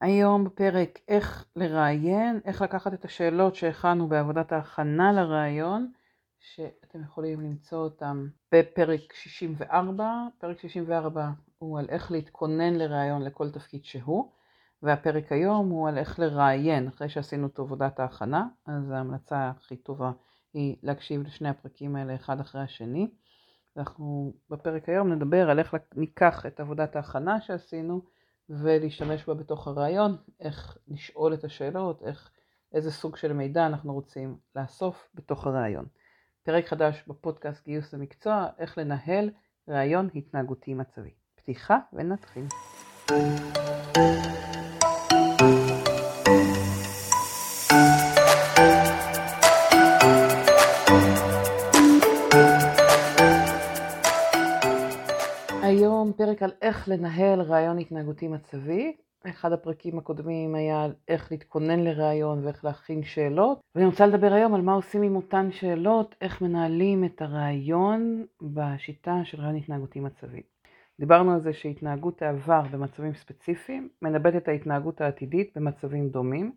היום בפרק איך לראיין, איך לקחת את השאלות שהכנו בעבודת ההכנה לראיון, שאתם יכולים למצוא אותם בפרק 64. פרק 64 הוא על איך להתכונן לראיון לכל תפקיד שהוא, והפרק היום הוא על איך לראיין אחרי שעשינו את עבודת ההכנה, אז ההמלצה הכי טובה היא להקשיב לשני הפרקים האלה אחד אחרי השני. אנחנו בפרק היום נדבר על איך ניקח את עבודת ההכנה שעשינו ולהשתמש בה בתוך הרעיון, איך לשאול את השאלות, איך, איזה סוג של מידע אנחנו רוצים לאסוף בתוך הרעיון. פרק חדש בפודקאסט גיוס למקצוע, איך לנהל רעיון התנהגותי מצבי. פתיחה ונתחיל. איך לנהל רעיון התנהגותי מצבי. אחד הפרקים הקודמים היה איך להתכונן לרעיון ואיך להכין שאלות. ואני רוצה לדבר היום על מה עושים עם אותן שאלות, איך מנהלים את הרעיון בשיטה של רעיון התנהגותי מצבי. דיברנו על זה שהתנהגות העבר במצבים ספציפיים מנבאת את ההתנהגות העתידית במצבים דומים.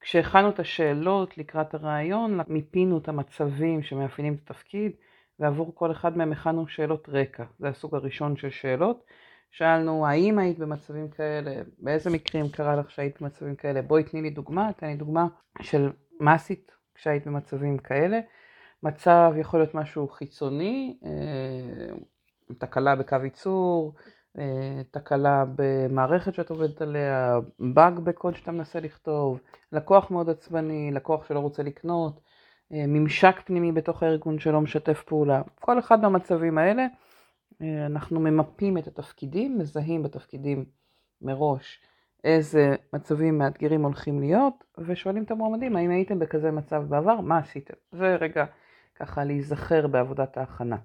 כשהכנו את השאלות לקראת הרעיון, מיפינו את המצבים שמאפיינים את התפקיד, ועבור כל אחד מהם הכנו שאלות רקע. זה הסוג הראשון של שאלות. שאלנו האם היית במצבים כאלה, באיזה מקרים קרה לך שהיית במצבים כאלה, בואי תני לי דוגמה, תן לי דוגמה של מה עשית כשהיית במצבים כאלה. מצב יכול להיות משהו חיצוני, אה, תקלה בקו ייצור, אה, תקלה במערכת שאת עובדת עליה, באג בקוד שאתה מנסה לכתוב, לקוח מאוד עצבני, לקוח שלא רוצה לקנות, אה, ממשק פנימי בתוך הארגון שלא משתף פעולה. כל אחד מהמצבים האלה, אנחנו ממפים את התפקידים, מזהים בתפקידים מראש איזה מצבים מאתגרים הולכים להיות, ושואלים את המועמדים האם הייתם בכזה מצב בעבר, מה עשיתם? זה רגע ככה להיזכר בעבודת ההכנה.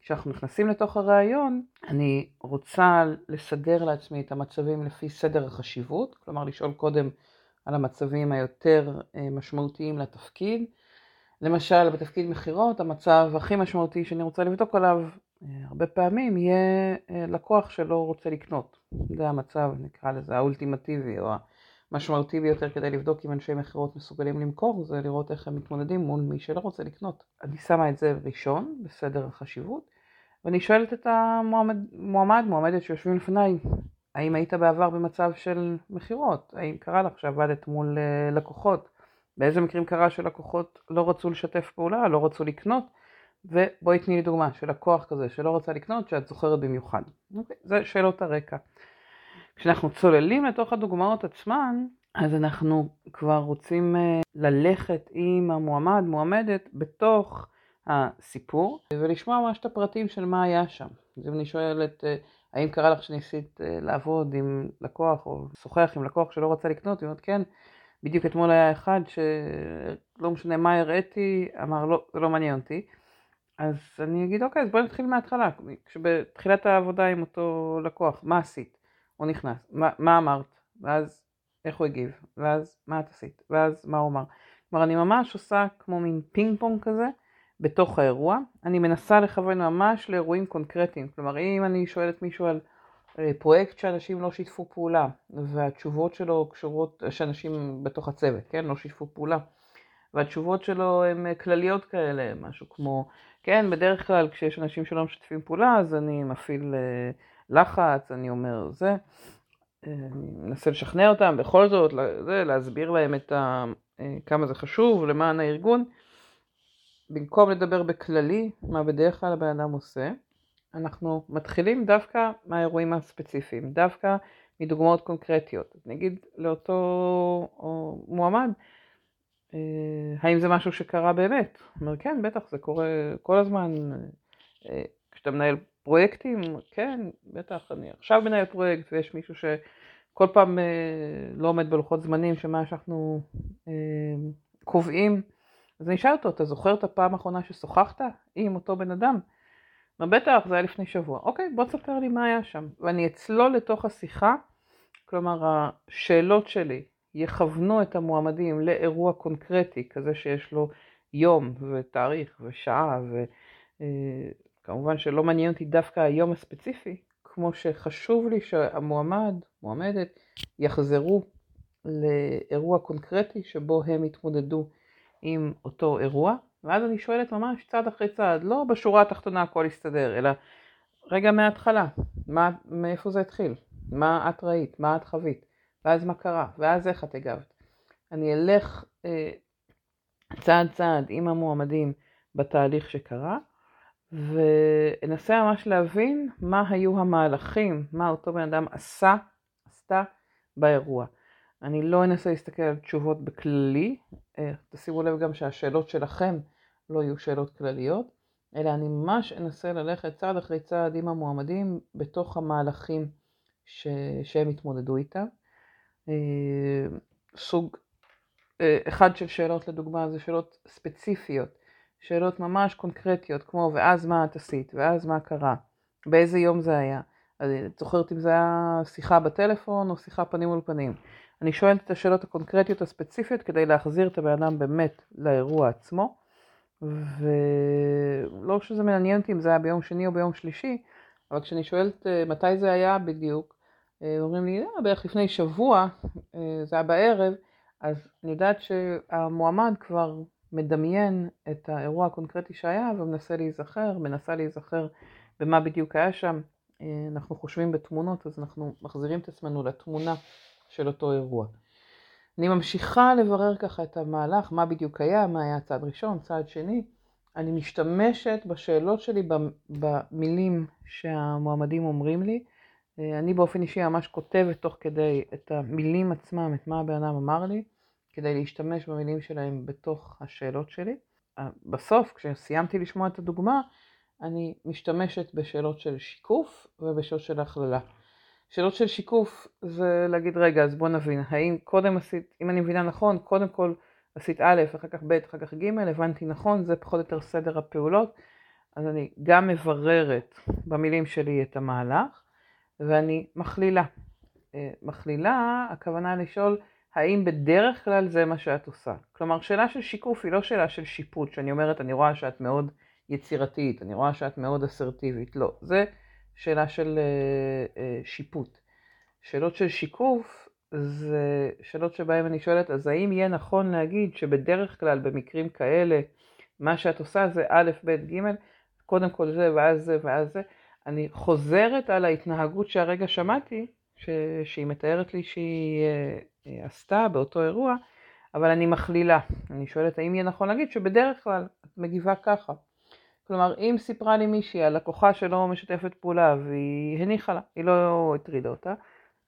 כשאנחנו נכנסים לתוך הראיון, אני רוצה לסדר לעצמי את המצבים לפי סדר החשיבות, כלומר לשאול קודם על המצבים היותר אה, משמעותיים לתפקיד, למשל, בתפקיד מכירות, המצב הכי משמעותי שאני רוצה לבדוק עליו אה, הרבה פעמים יהיה אה, לקוח שלא רוצה לקנות. זה המצב, נקרא לזה, האולטימטיבי או המשמעותי ביותר כדי לבדוק אם אנשי מכירות מסוגלים למכור, זה לראות איך הם מתמודדים מול מי שלא רוצה לקנות. אני שמה את זה ראשון, בסדר החשיבות, ואני שואלת את המועמד, מועמד, מועמדת שיושבים לפניי, האם היית בעבר במצב של מכירות? האם קרה לך שעבדת מול אה, לקוחות? באיזה מקרים קרה שלקוחות לא רצו לשתף פעולה, לא רצו לקנות, ובואי תני לי דוגמה של לקוח כזה שלא רצה לקנות שאת זוכרת במיוחד. אוקיי? זה שאלות הרקע. כשאנחנו צוללים לתוך הדוגמאות עצמן, אז אנחנו כבר רוצים אה, ללכת עם המועמד, מועמדת, בתוך הסיפור, ולשמוע ממש את הפרטים של מה היה שם. אז אם אני שואלת, אה, האם קרה לך שניסית אה, לעבוד עם לקוח או לשוחח עם לקוח שלא רצה לקנות, היא אומרת כן, בדיוק אתמול היה אחד שלא משנה מה הראיתי, אמר לא, זה לא מעניין אותי. אז אני אגיד אוקיי, אז בואי נתחיל מההתחלה. כשבתחילת העבודה עם אותו לקוח, מה עשית? הוא נכנס, מה, מה אמרת? ואז איך הוא הגיב? ואז מה את עשית? ואז מה הוא אמר? כלומר, אני ממש עושה כמו מין פינג פונג כזה בתוך האירוע. אני מנסה לכוון ממש לאירועים קונקרטיים. כלומר, אם אני שואלת מישהו על אה, פרויקט שאנשים לא שיתפו פעולה, והתשובות שלו קשורות, שאנשים בתוך הצוות, כן, לא שיתפו פעולה, והתשובות שלו הן אה, כלליות כאלה, משהו כמו, כן, בדרך כלל כשיש אנשים שלא משתפים פעולה, אז אני מפעיל אה, לחץ, אני אומר זה, אני מנסה לשכנע אותם, בכל זאת, זה, להסביר להם את ה, כמה זה חשוב למען הארגון, במקום לדבר בכללי, מה בדרך כלל הבן אדם עושה, אנחנו מתחילים דווקא מהאירועים הספציפיים, דווקא מדוגמאות קונקרטיות. נגיד לאותו מועמד, אה, האם זה משהו שקרה באמת? הוא אומר, כן, בטח, זה קורה כל הזמן. אה, כשאתה מנהל פרויקטים, כן, בטח, אני עכשיו מנהל פרויקט ויש מישהו שכל פעם אה, לא עומד בלוחות זמנים שמה שאנחנו קובעים. אז אני אשאל אותו, אתה זוכר את הפעם האחרונה ששוחחת עם אותו בן אדם? בטח, זה היה לפני שבוע. אוקיי, בוא תספר לי מה היה שם. ואני אצלול לתוך השיחה, כלומר השאלות שלי יכוונו את המועמדים לאירוע קונקרטי, כזה שיש לו יום ותאריך ושעה, וכמובן אה, שלא מעניין אותי דווקא היום הספציפי, כמו שחשוב לי שהמועמד, מועמדת, יחזרו לאירוע קונקרטי שבו הם יתמודדו עם אותו אירוע, ואז אני שואלת ממש צעד אחרי צעד, לא בשורה התחתונה הכל יסתדר, אלא רגע מההתחלה, מה, מאיפה זה התחיל, מה את ראית, מה את חווית, ואז מה קרה, ואז איך את הגבת. אני אלך אה, צעד צעד עם המועמדים בתהליך שקרה, ואנסה ממש להבין מה היו המהלכים, מה אותו בן אדם עשה, עשתה באירוע. אני לא אנסה להסתכל על תשובות בכללי, אה, תשימו לב גם שהשאלות שלכם לא יהיו שאלות כלליות, אלא אני ממש אנסה ללכת צעד אחרי צעד עם המועמדים בתוך המהלכים ש... שהם התמודדו איתם. אה, סוג אה, אחד של שאלות לדוגמה זה שאלות ספציפיות, שאלות ממש קונקרטיות כמו ואז מה את עשית, ואז מה קרה, באיזה יום זה היה. את זוכרת אם זה היה שיחה בטלפון או שיחה פנים מול פנים. אני שואלת את השאלות הקונקרטיות הספציפיות כדי להחזיר את הבן אדם באמת לאירוע עצמו, ולא שזה מעניין אותי אם זה היה ביום שני או ביום שלישי, אבל כשאני שואלת אה, מתי זה היה בדיוק, אה, אומרים לי, אה, בערך לפני שבוע, זה היה בערב, אז אני יודעת שהמועמד כבר מדמיין את האירוע הקונקרטי שהיה ומנסה להיזכר, מנסה להיזכר במה בדיוק היה שם. אנחנו חושבים בתמונות, אז אנחנו מחזירים את עצמנו לתמונה של אותו אירוע. אני ממשיכה לברר ככה את המהלך, מה בדיוק היה, מה היה צעד ראשון, צעד שני. אני משתמשת בשאלות שלי במילים שהמועמדים אומרים לי. אני באופן אישי ממש כותבת תוך כדי את המילים עצמם, את מה הבן אדם אמר לי, כדי להשתמש במילים שלהם בתוך השאלות שלי. בסוף, כשסיימתי לשמוע את הדוגמה, אני משתמשת בשאלות של שיקוף ובשאלות של הכללה. שאלות של שיקוף זה להגיד רגע אז בוא נבין האם קודם עשית אם אני מבינה נכון קודם כל עשית א' אחר כך ב' אחר כך ג' הבנתי נכון זה פחות או יותר סדר הפעולות אז אני גם מבררת במילים שלי את המהלך ואני מכלילה. אה, מכלילה הכוונה לשאול האם בדרך כלל זה מה שאת עושה. כלומר שאלה של שיקוף היא לא שאלה של שיפוט שאני אומרת אני רואה שאת מאוד יצירתית אני רואה שאת מאוד אסרטיבית לא זה שאלה של אה, אה, שיפוט. שאלות של שיקוף זה שאלות שבהן אני שואלת, אז האם יהיה נכון להגיד שבדרך כלל במקרים כאלה, מה שאת עושה זה א', ב', ג', קודם כל זה ואז זה ואז זה. אני חוזרת על ההתנהגות שהרגע שמעתי, ש... שהיא מתארת לי שהיא אה, עשתה באותו אירוע, אבל אני מכלילה. אני שואלת האם יהיה נכון להגיד שבדרך כלל את מגיבה ככה. כלומר, אם סיפרה לי מישהי על לקוחה שלא משתפת פעולה והיא הניחה לה, היא לא הטרידה אותה,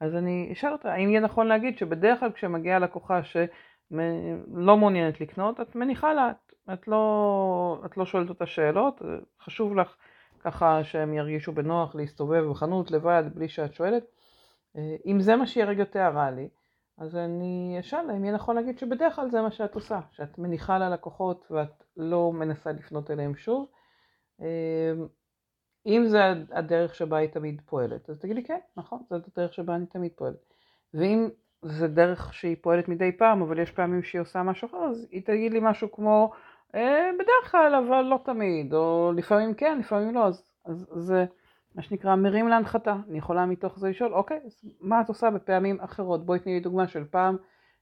אז אני אשאל אותה, האם יהיה נכון להגיד שבדרך כלל כשמגיעה לקוחה שלא מעוניינת לקנות, את מניחה לה, את, את, לא, את לא שואלת אותה שאלות, חשוב לך ככה שהם ירגישו בנוח להסתובב בחנות לבד בלי שאת שואלת. אם זה מה שהיא הרגע תיארה לי, אז אני אשאל אם יהיה נכון להגיד שבדרך כלל זה מה שאת עושה, שאת מניחה ללקוחות ואת לא מנסה לפנות אליהם שוב. אמ, אם זה הדרך שבה היא תמיד פועלת, אז תגידי כן, נכון, זאת הדרך שבה אני תמיד פועלת. ואם זה דרך שהיא פועלת מדי פעם, אבל יש פעמים שהיא עושה משהו אחר, אז היא תגיד לי משהו כמו, אה, בדרך כלל, אבל לא תמיד, או לפעמים כן, לפעמים לא, אז, אז זה מה שנקרא מרים להנחתה. אני יכולה מתוך זה לשאול, אוקיי, אז מה את עושה בפעמים אחרות? בואי תני לי דוגמה של פעם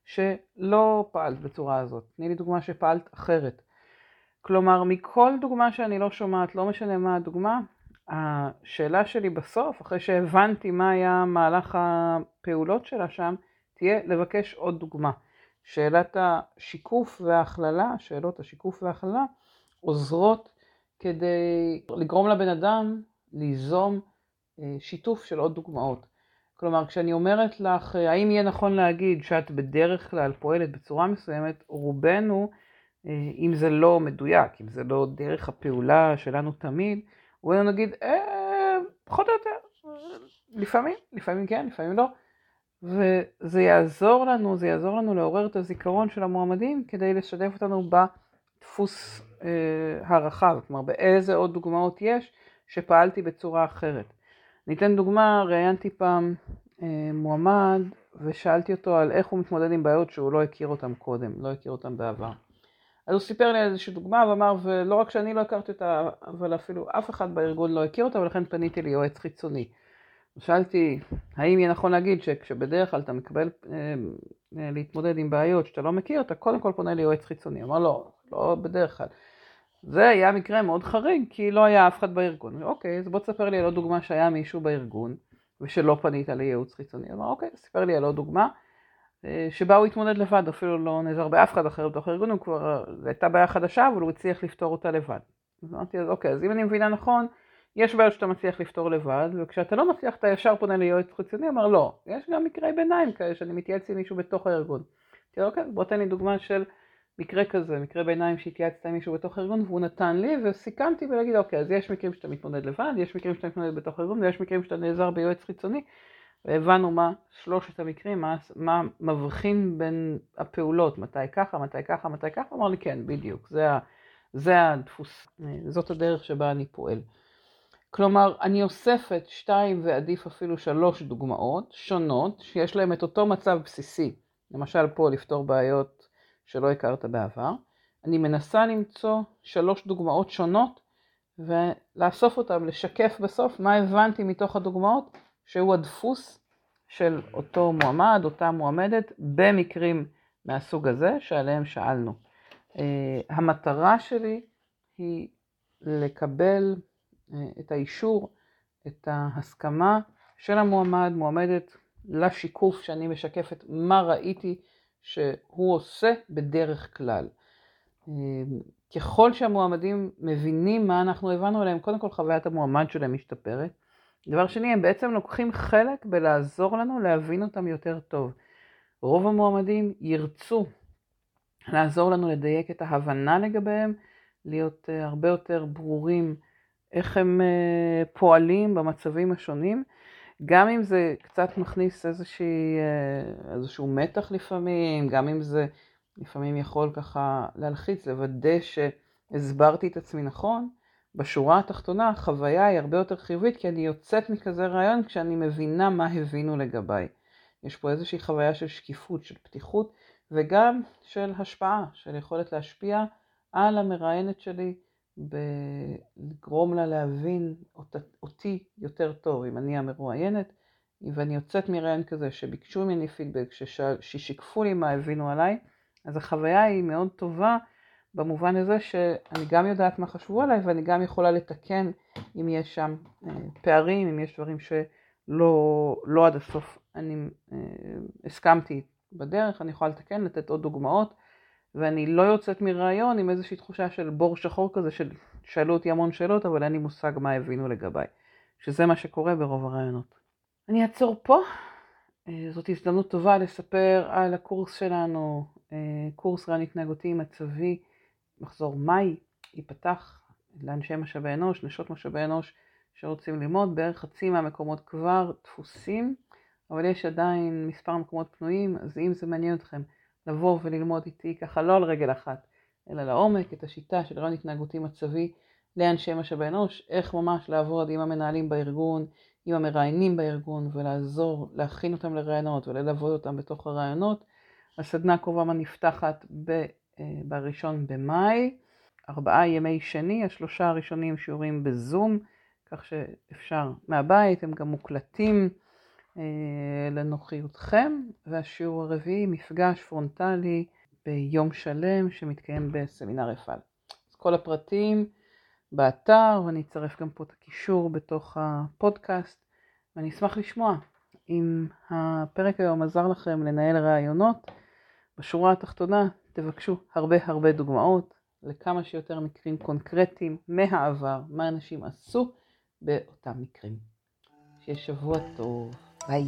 שלא פעלת בצורה הזאת, תני לי דוגמה שפעלת אחרת. כלומר, מכל דוגמה שאני לא שומעת, לא משנה מה הדוגמה, השאלה שלי בסוף, אחרי שהבנתי מה היה מהלך הפעולות שלה שם, תהיה לבקש עוד דוגמה. שאלת השיקוף וההכללה, שאלות השיקוף וההכללה, עוזרות כדי לגרום לבן אדם ליזום אה, שיתוף של עוד דוגמאות. כלומר, כשאני אומרת לך, האם יהיה נכון להגיד שאת בדרך כלל פועלת בצורה מסוימת, רובנו אה, אם זה לא מדויק, אם זה לא דרך הפעולה שלנו תמיד, הוא נגיד, אה, פחות או יותר, לפעמים, לפעמים כן, לפעמים לא. וזה יעזור לנו, זה יעזור לנו לעורר את הזיכרון של המועמדים כדי לשתף אותנו בדפוס אה, הרחב, כלומר באיזה עוד דוגמאות יש שפעלתי בצורה אחרת. ניתן דוגמה, ראיינתי פעם אה, מועמד ושאלתי אותו על איך הוא מתמודד עם בעיות שהוא לא הכיר אותם קודם, לא הכיר אותם בעבר. אז הוא סיפר לי איזושהי דוגמה ואמר, ולא רק שאני לא הכרתי אותה, אבל אפילו אף אחד בארגון לא הכיר אותה, ולכן פניתי ליועץ חיצוני. שאלתי, האם יהיה נכון להגיד שכשבדרך כלל אתה מקבל אה, אה, להתמודד עם בעיות שאתה לא מכיר, אתה קודם כל פונה ליועץ חיצוני. אמר לא, לא בדרך כלל. זה היה מקרה מאוד חריג, כי לא היה אף אחד בארגון. אוקיי, אז בוא תספר לי על עוד דוגמה שהיה מישהו בארגון, ושלא פנית לייעוץ חיצוני. אמר, אוקיי, סיפר לי על עוד דוגמה, אה, שבה הוא התמודד לבד, אפילו לא נעזר באף אחד אחר בתוך הארגון, הוא כבר, זו הייתה בעיה חדשה, אבל הוא הצליח לפתור אותה לבד. אז אמרתי, אז אוקיי, אז אם אני מבינה נכון, יש בעיות שאתה מצליח לפתור לבד, וכשאתה לא מצליח אתה ישר פונה ליועץ חיצוני, אמר לא, יש גם מקרי ביניים כאלה שאני מתייעץ עם מישהו בתוך הארגון. אמרתי, אוקיי, בוא תן לי דוגמה של מקרה כזה, מקרה ביניים שהתייעצת עם מישהו בתוך הארגון והוא נתן לי וסיכמתי ולהגיד אוקיי אז יש מקרים שאתה מתמודד לבד, יש מקרים שאתה מתמודד בתוך הארגון ויש מקרים שאתה נעזר ביועץ חיצוני והבנו מה שלושת המקרים, מה, מה מבחין בין הפעולות, מתי ככה, מתי ככה, מתי ככה, אמר לי כן בדיוק, זה, זה הדפוס, זאת הדרך שבה אני פועל. כלומר, אני אוספת שתיים ועדיף אפילו שלוש דוגמאות שונות שיש להן את אותו מצב בסיסי. למשל פה לפתור בעיות שלא הכרת בעבר. אני מנסה למצוא שלוש דוגמאות שונות ולאסוף אותן, לשקף בסוף מה הבנתי מתוך הדוגמאות שהוא הדפוס של אותו מועמד, אותה מועמדת, במקרים מהסוג הזה שעליהם שאלנו. Uh, המטרה שלי היא לקבל את האישור, את ההסכמה של המועמד, מועמדת, לשיקוף שאני משקפת מה ראיתי שהוא עושה בדרך כלל. אמ, ככל שהמועמדים מבינים מה אנחנו הבנו עליהם, קודם כל חוויית המועמד שלהם משתפרת. דבר שני, הם בעצם לוקחים חלק בלעזור לנו להבין אותם יותר טוב. רוב המועמדים ירצו לעזור לנו לדייק את ההבנה לגביהם, להיות אה, הרבה יותר ברורים איך הם אה, פועלים במצבים השונים. גם אם זה קצת מכניס איזושהי, אה, איזשהו מתח לפעמים, גם אם זה לפעמים יכול ככה להלחיץ, לוודא שהסברתי את עצמי נכון, בשורה התחתונה החוויה היא הרבה יותר חיובית כי אני יוצאת מכזה רעיון כשאני מבינה מה הבינו לגביי. יש פה איזושהי חוויה של שקיפות, של פתיחות וגם של השפעה, של יכולת להשפיע על המראיינת שלי, בלגרום לה להבין אותי יותר טוב, אם אני המרואיינת, ואני יוצאת מראיין כזה שביקשו ממני פידבק, ששיקפו לי מה הבינו עליי, אז החוויה היא מאוד טובה במובן הזה שאני גם יודעת מה חשבו עליי ואני גם יכולה לתקן אם יש שם אה, פערים, אם יש דברים שלא לא עד הסוף אני אה, הסכמתי בדרך, אני יכולה לתקן, לתת עוד דוגמאות. ואני לא יוצאת מראיון עם איזושהי תחושה של בור שחור כזה, של שאלו אותי המון שאלות, אבל אין לי מושג מה הבינו לגביי, שזה מה שקורה ברוב הראיונות. אני אעצור פה, אה, זאת הזדמנות טובה לספר על הקורס שלנו, אה, קורס רעיון התנהגותי מצבי, מחזור מאי, ייפתח לאנשי משאבי אנוש, נשות משאבי אנוש שרוצים ללמוד, בערך חצי מהמקומות כבר דפוסים, אבל יש עדיין מספר מקומות פנויים, אז אם זה מעניין אתכם, לבוא וללמוד איתי ככה לא על רגל אחת, אלא לעומק את השיטה של רעיון התנהגותי מצבי לאנשי משאבי אנוש, איך ממש לעבוד עם המנהלים בארגון, עם המראיינים בארגון ולעזור, להכין אותם לראיונות וללוות אותם בתוך הראיונות. הסדנה הקרובה נפתחת ב, אה, בראשון במאי, ארבעה ימי שני, השלושה הראשונים שיעורים בזום, כך שאפשר מהבית, הם גם מוקלטים. אה, לנוחיותכם, והשיעור הרביעי, מפגש פרונטלי ביום שלם שמתקיים בסמינר אפעל. אז כל הפרטים באתר, ואני אצרף גם פה את הקישור בתוך הפודקאסט, ואני אשמח לשמוע אם הפרק היום עזר לכם לנהל רעיונות. בשורה התחתונה תבקשו הרבה הרבה דוגמאות לכמה שיותר מקרים קונקרטיים מהעבר, מה אנשים עשו באותם מקרים. שיהיה שבוע טוב. はい。